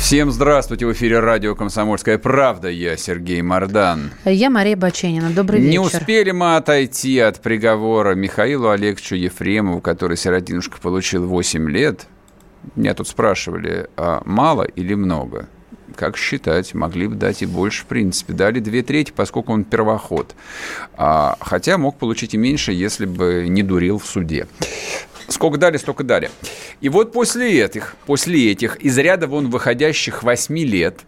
Всем здравствуйте! В эфире радио «Комсомольская правда». Я Сергей Мордан. Я Мария Баченина. Добрый вечер. Не успели мы отойти от приговора Михаилу Олеговичу Ефремову, который сиротинушка получил 8 лет. Меня тут спрашивали, а мало или много? Как считать? Могли бы дать и больше, в принципе. Дали две трети, поскольку он первоход. А, хотя мог получить и меньше, если бы не дурил в суде. Сколько дали, столько дали. И вот после этих, после этих из ряда вон выходящих 8 лет,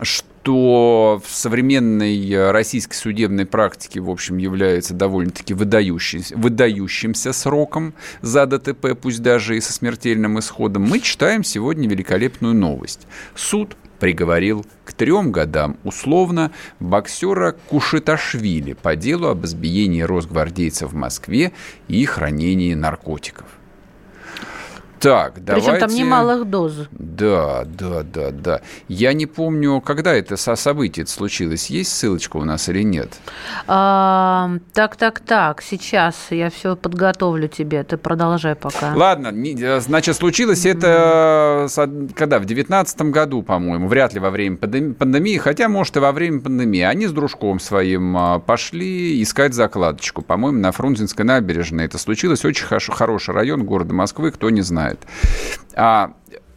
что в современной российской судебной практике, в общем, является довольно-таки выдающимся, выдающимся сроком за ДТП, пусть даже и со смертельным исходом, мы читаем сегодня великолепную новость. Суд приговорил к трем годам условно боксера Кушиташвили по делу об избиении росгвардейцев в Москве и хранении наркотиков. Так, давайте... Причем там немалых доз. Да, да, да, да. Я не помню, когда это со событие случилось. Есть ссылочка у нас или нет? А, так, так, так. Сейчас я все подготовлю тебе. Ты продолжай пока. Ладно, э, значит, случилось это когда? В девятнадцатом году, по-моему. Вряд ли во время пандемии, хотя, может, и во время пандемии. Они с дружком своим а, пошли искать закладочку. По-моему, на Фрунзенской набережной это случилось. Очень хороший район города Москвы, кто не знает знает. А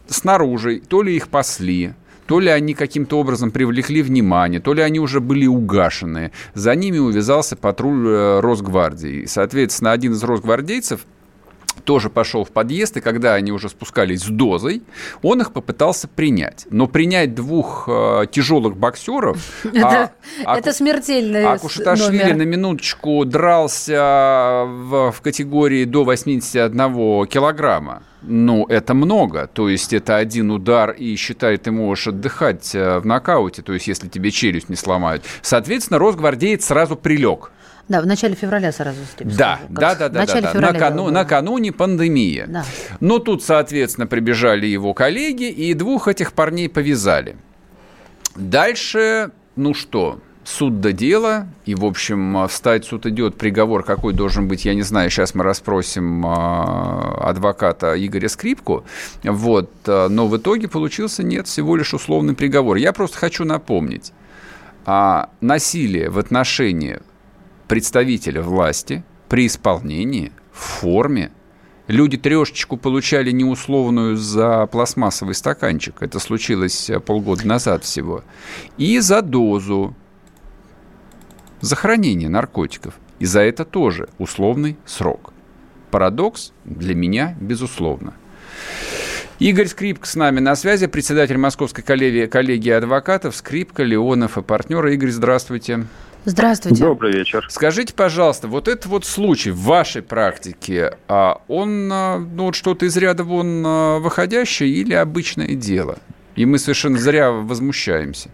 снаружи то ли их пасли, то ли они каким-то образом привлекли внимание, то ли они уже были угашены. За ними увязался патруль э, Росгвардии. Соответственно, один из росгвардейцев тоже пошел в подъезд, и когда они уже спускались с дозой, он их попытался принять. Но принять двух э, тяжелых боксеров... Это, а, это а, смертельный А Кушаташвили номер. на минуточку дрался в, в категории до 81 килограмма. Ну, это много. То есть это один удар, и считай, ты можешь отдыхать э, в нокауте, то есть если тебе челюсть не сломают. Соответственно, Росгвардеец сразу прилег. Да, в начале февраля сразу. Да, да, да, да, да, да. Накану, накануне пандемии. Да. Но тут, соответственно, прибежали его коллеги и двух этих парней повязали. Дальше, ну что, суд до дела, и, в общем, встать суд идет, приговор какой должен быть, я не знаю, сейчас мы расспросим а, адвоката Игоря Скрипку, вот, а, но в итоге получился нет, всего лишь условный приговор. Я просто хочу напомнить, а насилие в отношении представителя власти при исполнении в форме. Люди трешечку получали неусловную за пластмассовый стаканчик. Это случилось э, полгода назад всего. И за дозу. За хранение наркотиков. И за это тоже условный срок. Парадокс для меня, безусловно. Игорь Скрипка с нами на связи, председатель Московской коллегии, коллегии адвокатов, Скрипка, Леонов и партнеры. Игорь, здравствуйте. Здравствуйте. Добрый вечер. Скажите, пожалуйста, вот этот вот случай в вашей практике, а он а, ну, вот что-то из ряда вон а, выходящее или обычное дело? И мы совершенно зря возмущаемся.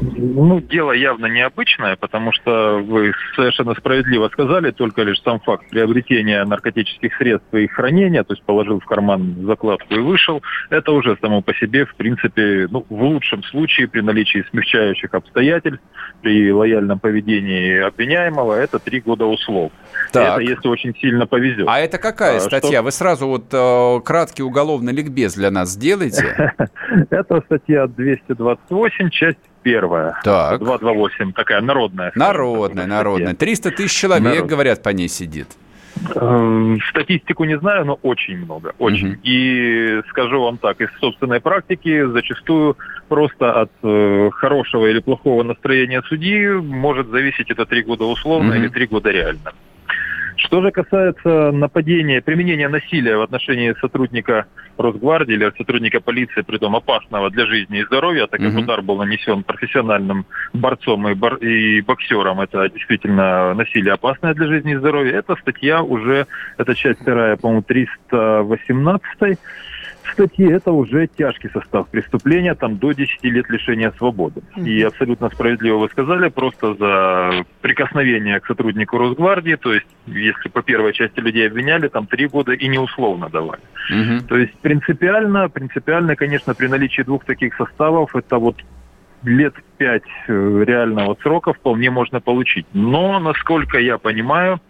Ну, дело явно необычное, потому что вы совершенно справедливо сказали, только лишь сам факт приобретения наркотических средств и их хранения, то есть положил в карман закладку и вышел, это уже само по себе, в принципе, ну, в лучшем случае, при наличии смягчающих обстоятельств, при лояльном поведении обвиняемого, это три года услов. Так. Это если очень сильно повезет. А это какая а, статья? Что... Вы сразу вот э, краткий уголовный ликбез для нас сделаете? Это статья 228, часть первая. Так. 228, такая народная. Народная, народная. 300 тысяч человек, Народ. говорят, по ней сидит. Эм, статистику не знаю, но очень много, очень. Угу. И скажу вам так, из собственной практики зачастую просто от э, хорошего или плохого настроения судьи может зависеть это три года условно угу. или три года реально. Что же касается нападения, применения насилия в отношении сотрудника Росгвардии или сотрудника полиции, при том опасного для жизни и здоровья, так как удар был нанесен профессиональным борцом и, бор- и боксером, это действительно насилие опасное для жизни и здоровья, эта статья уже, это часть вторая, по-моему, 318 статьи это уже тяжкий состав преступления, там до 10 лет лишения свободы. Mm-hmm. И абсолютно справедливо вы сказали, просто за прикосновение к сотруднику Росгвардии, то есть если по первой части людей обвиняли, там три года и неусловно давали. Mm-hmm. То есть принципиально, принципиально, конечно, при наличии двух таких составов, это вот лет пять э, реального срока вполне можно получить. Но, насколько я понимаю,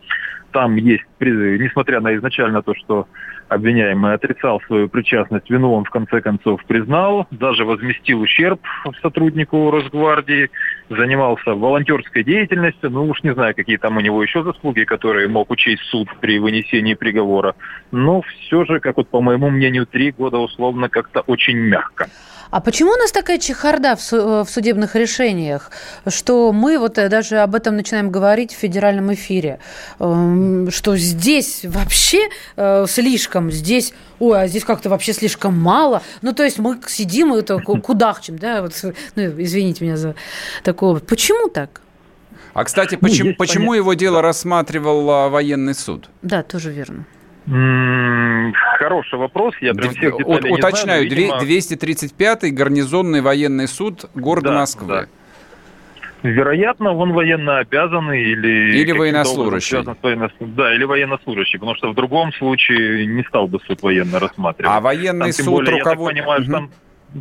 там есть, несмотря на изначально то, что обвиняемый отрицал свою причастность, вину он в конце концов признал, даже возместил ущерб сотруднику Росгвардии, занимался волонтерской деятельностью, ну уж не знаю, какие там у него еще заслуги, которые мог учесть суд при вынесении приговора. Но все же, как вот по моему мнению, три года условно как-то очень мягко. А почему у нас такая чехарда в, в судебных решениях, что мы вот э, даже об этом начинаем говорить в федеральном эфире, эм, что здесь вообще э, слишком, здесь, ой, а здесь как-то вообще слишком мало. Ну, то есть мы сидим и это кудахчем, да, вот, ну, извините меня за такое. Почему так? А, кстати, почему, ну, почему понятно. его дело рассматривал а, военный суд? Да, тоже верно. Хороший вопрос. Я прям всех деталей У, Уточняю, не знаю, видимо... 235-й гарнизонный военный суд города да, Москвы. Да. Вероятно, он военно обязанный или... Или военнослужащий. Военно... Да, или военнослужащий, потому что в другом случае не стал бы суд военно рассматривать. А военный там, суд более, руковод... я так понимаю, угу. там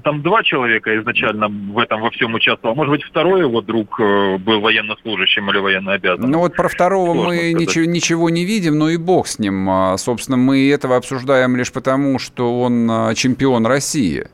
там два человека изначально в этом во всем участвовал. Может быть, второй его друг э, был военнослужащим или военнообязанным. Ну вот про второго Сложно мы ничего, ничего не видим, но и бог с ним. А, собственно, мы этого обсуждаем лишь потому, что он а, чемпион России.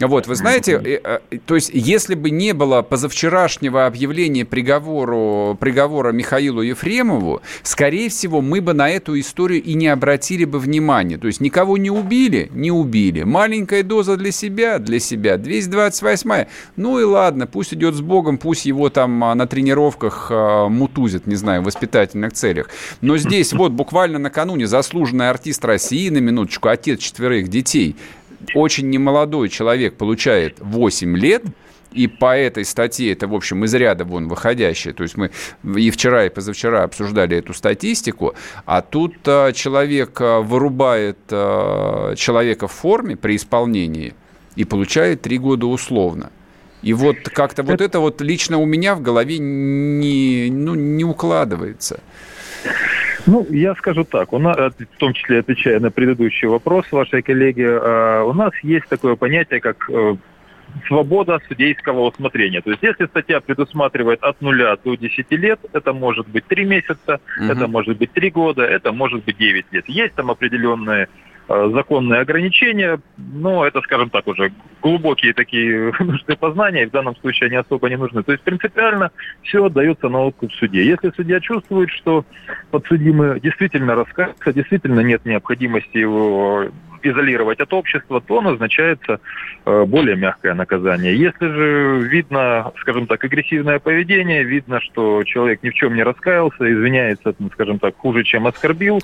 Вот, вы знаете, э, э, то есть, если бы не было позавчерашнего объявления приговору, приговора Михаилу Ефремову, скорее всего, мы бы на эту историю и не обратили бы внимания. То есть, никого не убили? Не убили. Маленькая доза для себя? Для себя. 228 Ну и ладно, пусть идет с Богом, пусть его там а, на тренировках а, мутузят, не знаю, в воспитательных целях. Но здесь вот буквально накануне заслуженный артист России, на минуточку, отец четверых детей, очень немолодой человек получает 8 лет, и по этой статье это, в общем, из ряда вон выходящее. То есть мы и вчера, и позавчера обсуждали эту статистику, а тут а, человек а, вырубает а, человека в форме при исполнении и получает три года условно. И вот как-то вот это вот лично у меня в голове не, ну, не укладывается. Ну, я скажу так, у нас, в том числе отвечая на предыдущий вопрос вашей коллеги, а, у нас есть такое понятие, как э, свобода судейского усмотрения. То есть если статья предусматривает от нуля до 10 лет, это может быть 3 месяца, угу. это может быть 3 года, это может быть 9 лет. Есть там определенные Э, законные ограничения, но это, скажем так, уже глубокие такие нужны познания, в данном случае они особо не нужны. То есть принципиально все отдается на откуп суде. Если судья чувствует, что подсудимый действительно раскается, действительно нет необходимости его изолировать от общества, то назначается э, более мягкое наказание. Если же видно, скажем так, агрессивное поведение, видно, что человек ни в чем не раскаялся, извиняется, ну, скажем так, хуже, чем оскорбил,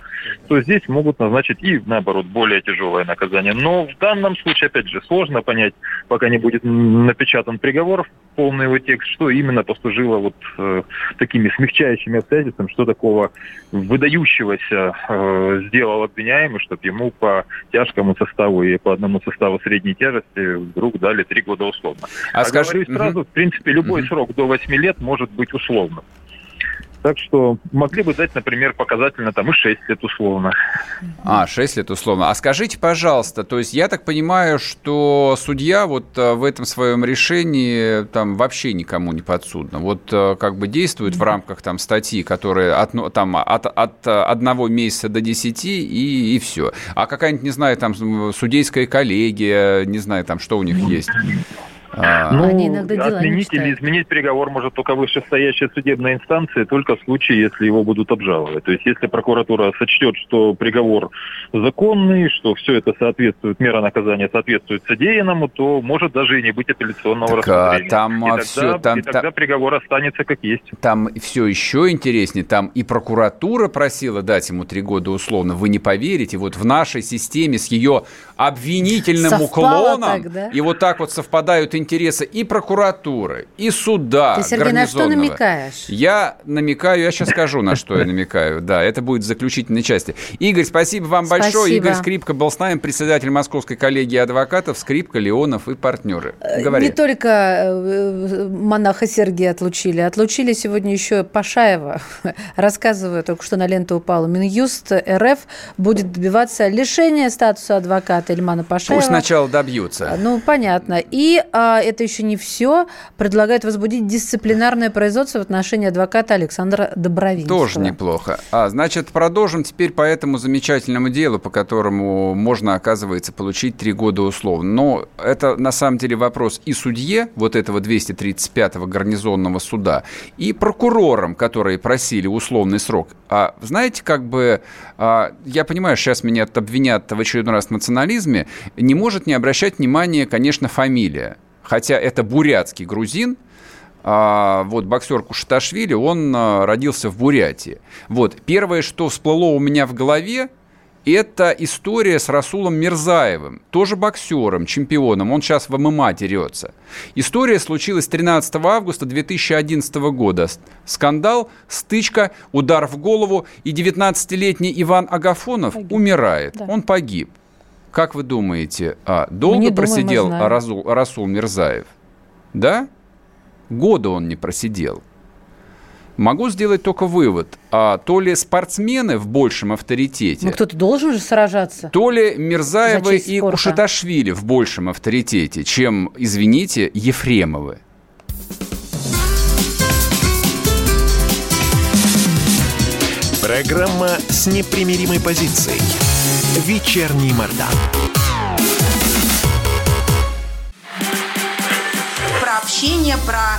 то здесь могут назначить и, наоборот, более тяжелое наказание. Но в данном случае, опять же, сложно понять, пока не будет напечатан приговор, полный его текст, что именно послужило вот э, такими смягчающими обстоятельствами, что такого выдающегося э, сделал обвиняемый, чтобы ему по тяжкому составу и по одному составу средней тяжести вдруг дали три года условно. А, а скажи... говорю сразу, угу. в принципе, любой угу. срок до 8 лет может быть условным. Так что могли бы дать, например, показательно там и 6 лет условно. А, 6 лет условно. А скажите, пожалуйста, то есть я так понимаю, что судья вот э, в этом своем решении там вообще никому не подсудно. Вот э, как бы действует в рамках там статьи, которые от, ну, там, от, от одного месяца до 10 и, и все. А какая-нибудь, не знаю, там судейская коллегия, не знаю, там что у них есть. А, ну, Они иногда отменить или изменить приговор может только вышестоящая судебная инстанция, только в случае, если его будут обжаловать. То есть, если прокуратура сочтет, что приговор законный, что все это соответствует, мера наказания соответствует содеянному, то может даже и не быть апелляционного так, а рассмотрения. Там и тогда, все, там, и тогда там, приговор останется как есть. Там все еще интереснее. Там и прокуратура просила дать ему три года условно. Вы не поверите, вот в нашей системе с ее обвинительным Совпало уклоном, так, да? и вот так вот совпадают и интересы и прокуратуры, и суда Ты, Сергей, на что намекаешь? Я намекаю, я сейчас скажу, на что я намекаю. Да, это будет в заключительной части. Игорь, спасибо вам спасибо. большое. Игорь Скрипка был с нами, председатель Московской коллегии адвокатов, Скрипка, Леонов и партнеры. Э, Говори. Не только э, монаха Сергея отлучили, отлучили сегодня еще Пашаева. Рассказываю, только что на ленту упала. Минюст РФ будет добиваться лишения статуса адвоката Ильмана Пашаева. Пусть сначала добьются. Ну, понятно. И а, это еще не все. Предлагают возбудить дисциплинарное производство в отношении адвоката Александра Добровинского. Тоже неплохо. А, значит, продолжим теперь по этому замечательному делу, по которому можно, оказывается, получить три года условно. Но это на самом деле вопрос и судье вот этого 235-го гарнизонного суда, и прокурорам, которые просили условный срок. А знаете, как бы, а, я понимаю, сейчас меня обвинят в очередной раз в национализме, не может не обращать внимания, конечно, фамилия. Хотя это бурятский грузин, а, вот боксер Кушаташвили, он а, родился в Бурятии. Вот, первое, что всплыло у меня в голове, это история с Расулом Мирзаевым, тоже боксером, чемпионом. Он сейчас в ММА дерется. История случилась 13 августа 2011 года. Скандал, стычка, удар в голову, и 19-летний Иван Агафонов погиб. умирает. Да. Он погиб. Как вы думаете, а долго думаем, просидел Расул, Расул Мирзаев? Да? Года он не просидел. Могу сделать только вывод. А, то ли спортсмены в большем авторитете... Ну, кто-то должен же сражаться. То ли Мирзаевы и Кушаташвили в большем авторитете, чем, извините, Ефремовы. Программа с непримиримой позицией. Вечерний Мордан. Про общение, про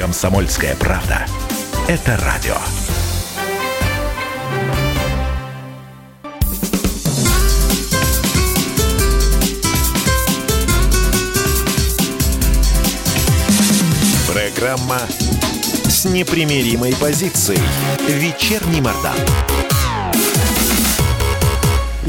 «Комсомольская правда». Это радио. Программа с непримиримой позицией. Вечерний Мордан.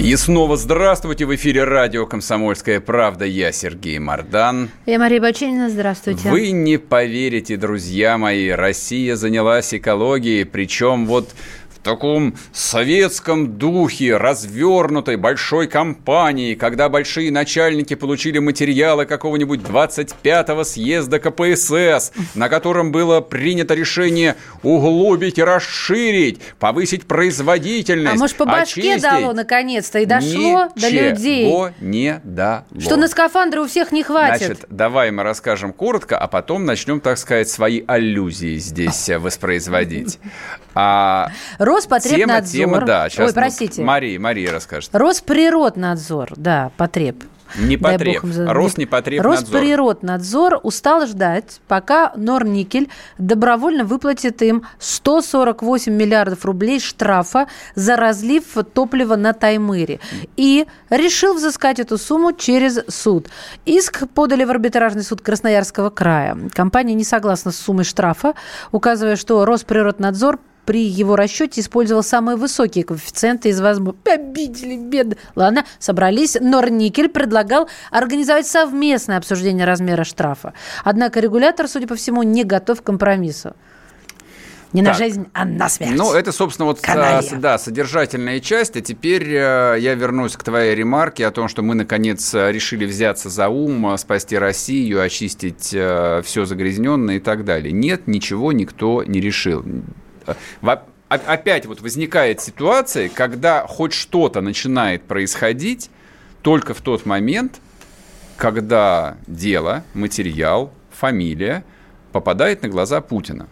И снова здравствуйте. В эфире радио «Комсомольская правда». Я Сергей Мордан. Я Мария Бачинина. Здравствуйте. Вы не поверите, друзья мои, Россия занялась экологией, причем вот таком советском духе развернутой большой компании, когда большие начальники получили материалы какого-нибудь 25-го съезда КПСС, на котором было принято решение углубить и расширить, повысить производительность, А может, по башке очистить. дало наконец-то и дошло Ничего до людей? не дало. Что на скафандры у всех не хватит. Значит, давай мы расскажем коротко, а потом начнем, так сказать, свои аллюзии здесь воспроизводить. А Роспотребнадзор. Тема, тема, да. Сейчас Ой, простите. Мария, Мария расскажет. Росприроднадзор, да, потреб. Не потреб, Роснепотребнадзор. Росприроднадзор устал ждать, пока Норникель добровольно выплатит им 148 миллиардов рублей штрафа за разлив топлива на Таймыре. И решил взыскать эту сумму через суд. Иск подали в арбитражный суд Красноярского края. Компания не согласна с суммой штрафа, указывая, что Росприроднадзор при его расчете использовал самые высокие коэффициенты из возможных. Обидели, бедно. Ладно, собрались. Норникель предлагал организовать совместное обсуждение размера штрафа. Однако регулятор, судя по всему, не готов к компромиссу. Не так. на жизнь, а на смерть. Ну, это, собственно, вот а, да, содержательная часть. А теперь э, я вернусь к твоей ремарке о том, что мы, наконец, решили взяться за ум, спасти Россию, очистить э, все загрязненное и так далее. Нет, ничего никто не решил опять вот возникает ситуация, когда хоть что-то начинает происходить только в тот момент, когда дело, материал, фамилия попадает на глаза Путина.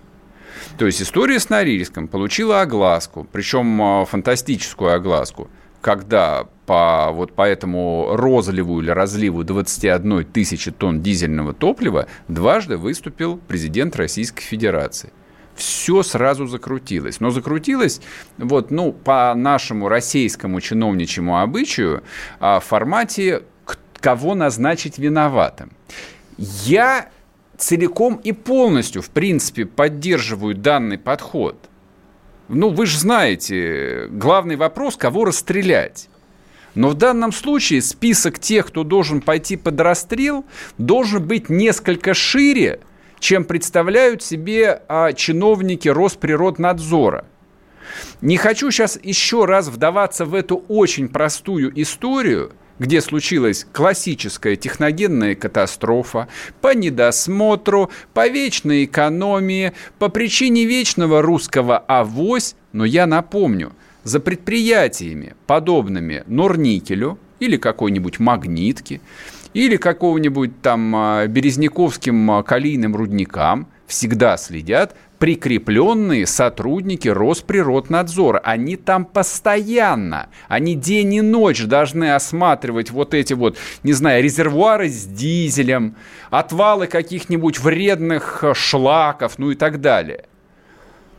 То есть история с Норильском получила огласку, причем а, фантастическую огласку, когда по, вот по этому розливу или разливу 21 тысячи тонн дизельного топлива дважды выступил президент Российской Федерации все сразу закрутилось. Но закрутилось вот, ну, по нашему российскому чиновничьему обычаю а, в формате кого назначить виноватым. Я целиком и полностью, в принципе, поддерживаю данный подход. Ну, вы же знаете, главный вопрос, кого расстрелять. Но в данном случае список тех, кто должен пойти под расстрел, должен быть несколько шире, чем представляют себе а, чиновники Росприроднадзора. Не хочу сейчас еще раз вдаваться в эту очень простую историю, где случилась классическая техногенная катастрофа, по недосмотру, по вечной экономии, по причине вечного русского авось, но я напомню, за предприятиями, подобными Норникелю или какой-нибудь Магнитке, или какого-нибудь там а, березняковским а, калийным рудникам всегда следят прикрепленные сотрудники Росприроднадзора. Они там постоянно, они день и ночь должны осматривать вот эти вот, не знаю, резервуары с дизелем, отвалы каких-нибудь вредных а, шлаков, ну и так далее.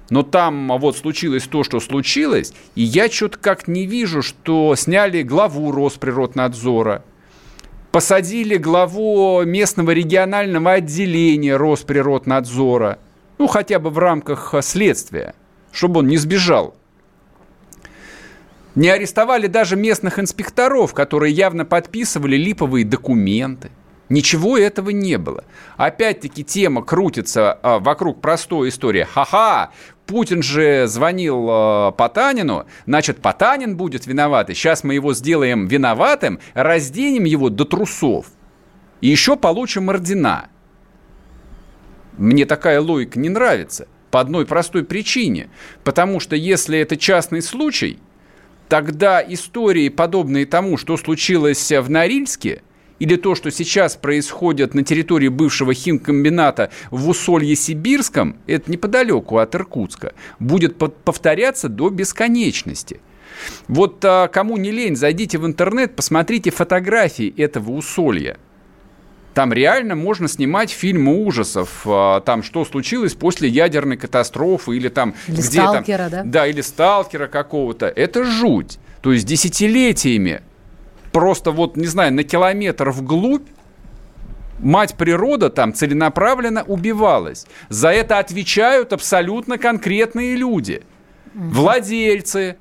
Но там вот случилось то, что случилось, и я что-то как не вижу, что сняли главу Росприроднадзора – посадили главу местного регионального отделения Росприроднадзора, ну, хотя бы в рамках следствия, чтобы он не сбежал. Не арестовали даже местных инспекторов, которые явно подписывали липовые документы. Ничего этого не было. Опять-таки тема крутится а, вокруг простой истории. Ха-ха, Путин же звонил э, Потанину, значит, Потанин будет виноват, и сейчас мы его сделаем виноватым, разденем его до трусов, и еще получим ордена. Мне такая логика не нравится по одной простой причине, потому что если это частный случай, тогда истории, подобные тому, что случилось в Норильске – или то, что сейчас происходит на территории бывшего химкомбината в Усолье-Сибирском, это неподалеку от Иркутска, будет повторяться до бесконечности. Вот а, кому не лень, зайдите в интернет, посмотрите фотографии этого усолья. Там реально можно снимать фильмы ужасов, а, там что случилось после ядерной катастрофы или там или где сталкера, там, да? Да, или сталкера какого-то. Это жуть. То есть десятилетиями просто вот, не знаю, на километр вглубь мать природа там целенаправленно убивалась. За это отвечают абсолютно конкретные люди. Владельцы,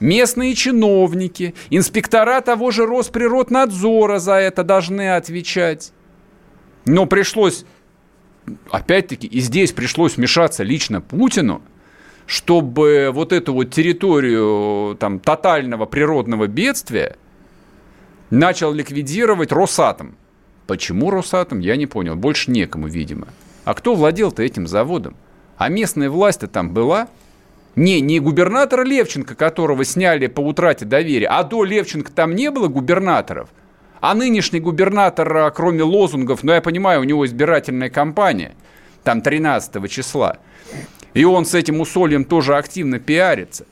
местные чиновники, инспектора того же Росприроднадзора за это должны отвечать. Но пришлось, опять-таки, и здесь пришлось вмешаться лично Путину, чтобы вот эту вот территорию там, тотального природного бедствия начал ликвидировать Росатом. Почему Росатом, я не понял. Больше некому, видимо. А кто владел-то этим заводом? А местная власть-то там была? Не, не губернатор Левченко, которого сняли по утрате доверия, а до Левченко там не было губернаторов. А нынешний губернатор, а, кроме лозунгов, ну я понимаю, у него избирательная кампания, там 13 числа. И он с этим усольем тоже активно пиарится.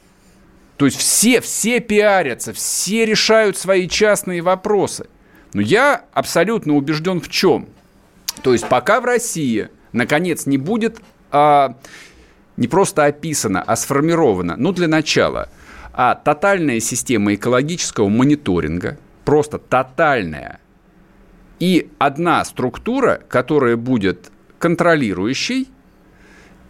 То есть все, все пиарятся, все решают свои частные вопросы. Но я абсолютно убежден в чем. То есть пока в России, наконец, не будет а, не просто описано, а сформировано, ну, для начала, а тотальная система экологического мониторинга, просто тотальная, и одна структура, которая будет контролирующей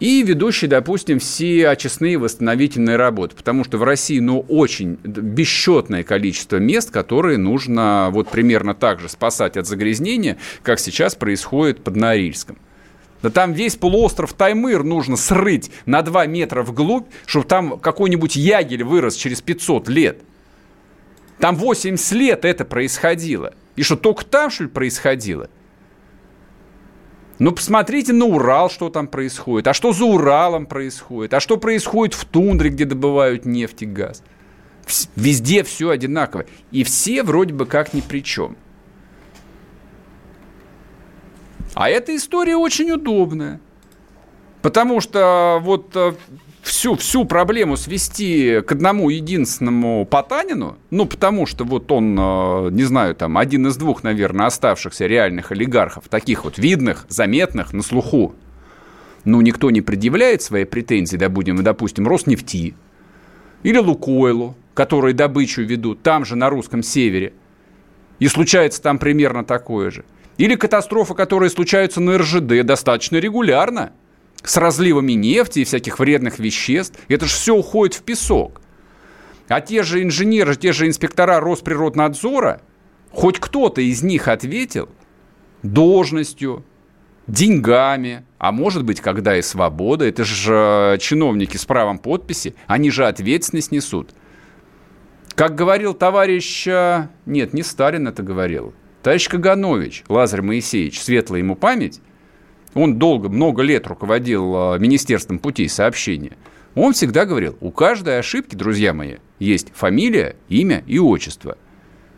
и ведущий, допустим, все очистные восстановительные работы, потому что в России, ну, очень бесчетное количество мест, которые нужно вот примерно так же спасать от загрязнения, как сейчас происходит под Норильском. Да там весь полуостров Таймыр нужно срыть на 2 метра вглубь, чтобы там какой-нибудь ягель вырос через 500 лет. Там 80 лет это происходило. И что, только там, что ли, происходило? Ну, посмотрите на Урал, что там происходит. А что за Уралом происходит? А что происходит в тундре, где добывают нефть и газ? Везде все одинаково. И все вроде бы как ни при чем. А эта история очень удобная. Потому что вот э, всю, всю проблему свести к одному единственному Потанину, ну, потому что вот он, э, не знаю, там, один из двух, наверное, оставшихся реальных олигархов, таких вот видных, заметных, на слуху, ну, никто не предъявляет свои претензии, да, будем, допустим, Роснефти или Лукойлу, которые добычу ведут там же, на русском севере, и случается там примерно такое же. Или катастрофы, которые случаются на РЖД достаточно регулярно, с разливами нефти и всяких вредных веществ. Это же все уходит в песок. А те же инженеры, те же инспектора Росприроднадзора, хоть кто-то из них ответил должностью, деньгами, а может быть, когда и свобода. Это же чиновники с правом подписи, они же ответственность несут. Как говорил товарищ... Э, нет, не Сталин это говорил. Товарищ Каганович, Лазарь Моисеевич, светлая ему память, он долго, много лет руководил э, Министерством путей сообщения. Он всегда говорил, у каждой ошибки, друзья мои, есть фамилия, имя и отчество.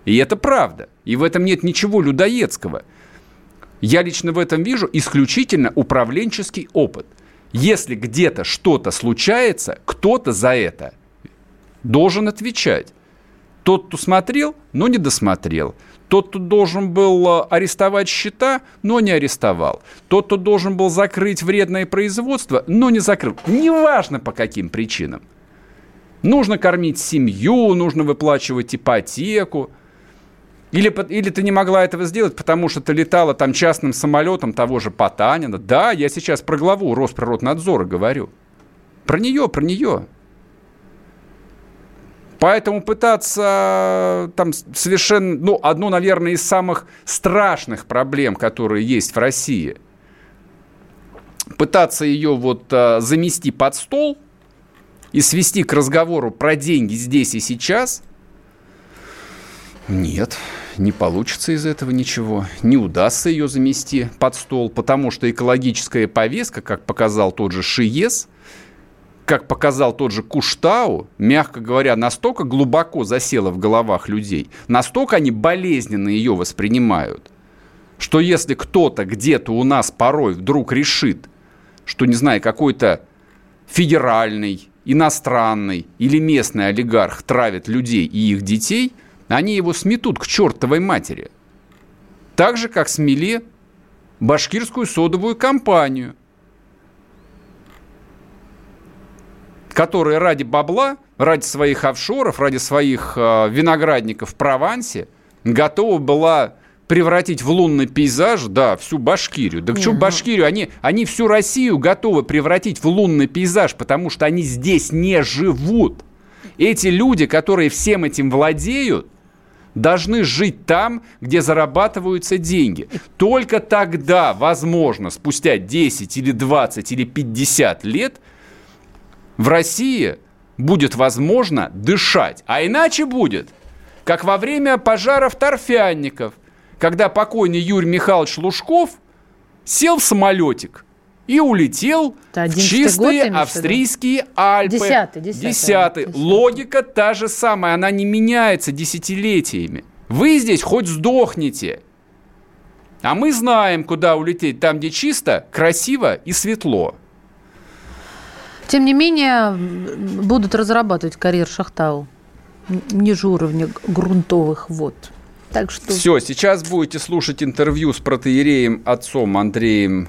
И это правда. И в этом нет ничего людоедского. Я лично в этом вижу исключительно управленческий опыт. Если где-то что-то случается, кто-то за это должен отвечать. Тот, кто смотрел, но не досмотрел. Тот, кто должен был э, арестовать счета, но не арестовал. Тот, кто должен был закрыть вредное производство, но не закрыл. Неважно по каким причинам. Нужно кормить семью, нужно выплачивать ипотеку. Или, или ты не могла этого сделать, потому что ты летала там частным самолетом того же Потанина. Да, я сейчас про главу Росприроднадзора говорю. Про нее, про нее. Поэтому пытаться там совершенно, ну, одну, наверное, из самых страшных проблем, которые есть в России, пытаться ее вот а, замести под стол и свести к разговору про деньги здесь и сейчас, нет не получится из этого ничего, не удастся ее замести под стол, потому что экологическая повестка, как показал тот же Шиес, как показал тот же Куштау, мягко говоря, настолько глубоко засела в головах людей, настолько они болезненно ее воспринимают, что если кто-то где-то у нас порой вдруг решит, что, не знаю, какой-то федеральный, иностранный или местный олигарх травит людей и их детей – они его сметут к чертовой матери. Так же, как смели башкирскую содовую компанию, которая ради бабла, ради своих офшоров, ради своих э, виноградников в Провансе готова была превратить в лунный пейзаж, да, всю Башкирию. Да что Башкирию? Они, они всю Россию готовы превратить в лунный пейзаж, потому что они здесь не живут. Эти люди, которые всем этим владеют, должны жить там, где зарабатываются деньги. Только тогда, возможно, спустя 10 или 20 или 50 лет в России будет возможно дышать. А иначе будет, как во время пожаров торфянников, когда покойный Юрий Михайлович Лужков сел в самолетик – и улетел в чистые год, австрийские Альпы. Десятый, десятый. Десятый. Логика та же самая, она не меняется десятилетиями. Вы здесь хоть сдохнете. А мы знаем, куда улететь, там, где чисто, красиво и светло. Тем не менее, будут разрабатывать карьер Шахтау ниже уровня грунтовых вод. Так что... Все, сейчас будете слушать интервью с протеереем отцом Андреем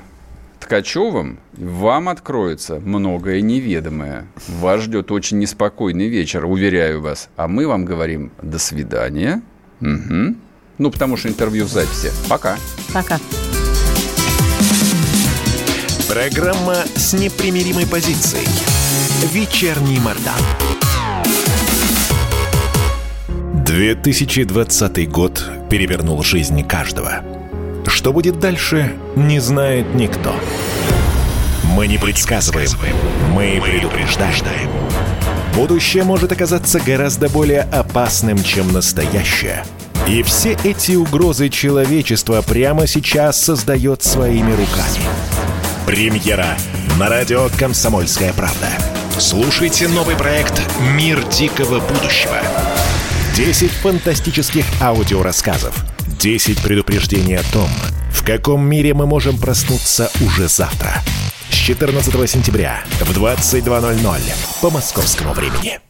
Ткачевым вам откроется многое неведомое. Вас ждет очень неспокойный вечер, уверяю вас. А мы вам говорим до свидания. Угу. Ну, потому что интервью в записи. Пока. Пока. Программа с непримиримой позицией. Вечерний Мордан. 2020 год перевернул жизнь каждого. Что будет дальше, не знает никто. Мы не предсказываем, мы предупреждаем. Будущее может оказаться гораздо более опасным, чем настоящее. И все эти угрозы человечества прямо сейчас создает своими руками. Премьера на радио «Комсомольская правда». Слушайте новый проект «Мир дикого будущего». 10 фантастических аудиорассказов – 10 предупреждений о том, в каком мире мы можем проснуться уже завтра – 14 сентября в 22.00 по московскому времени.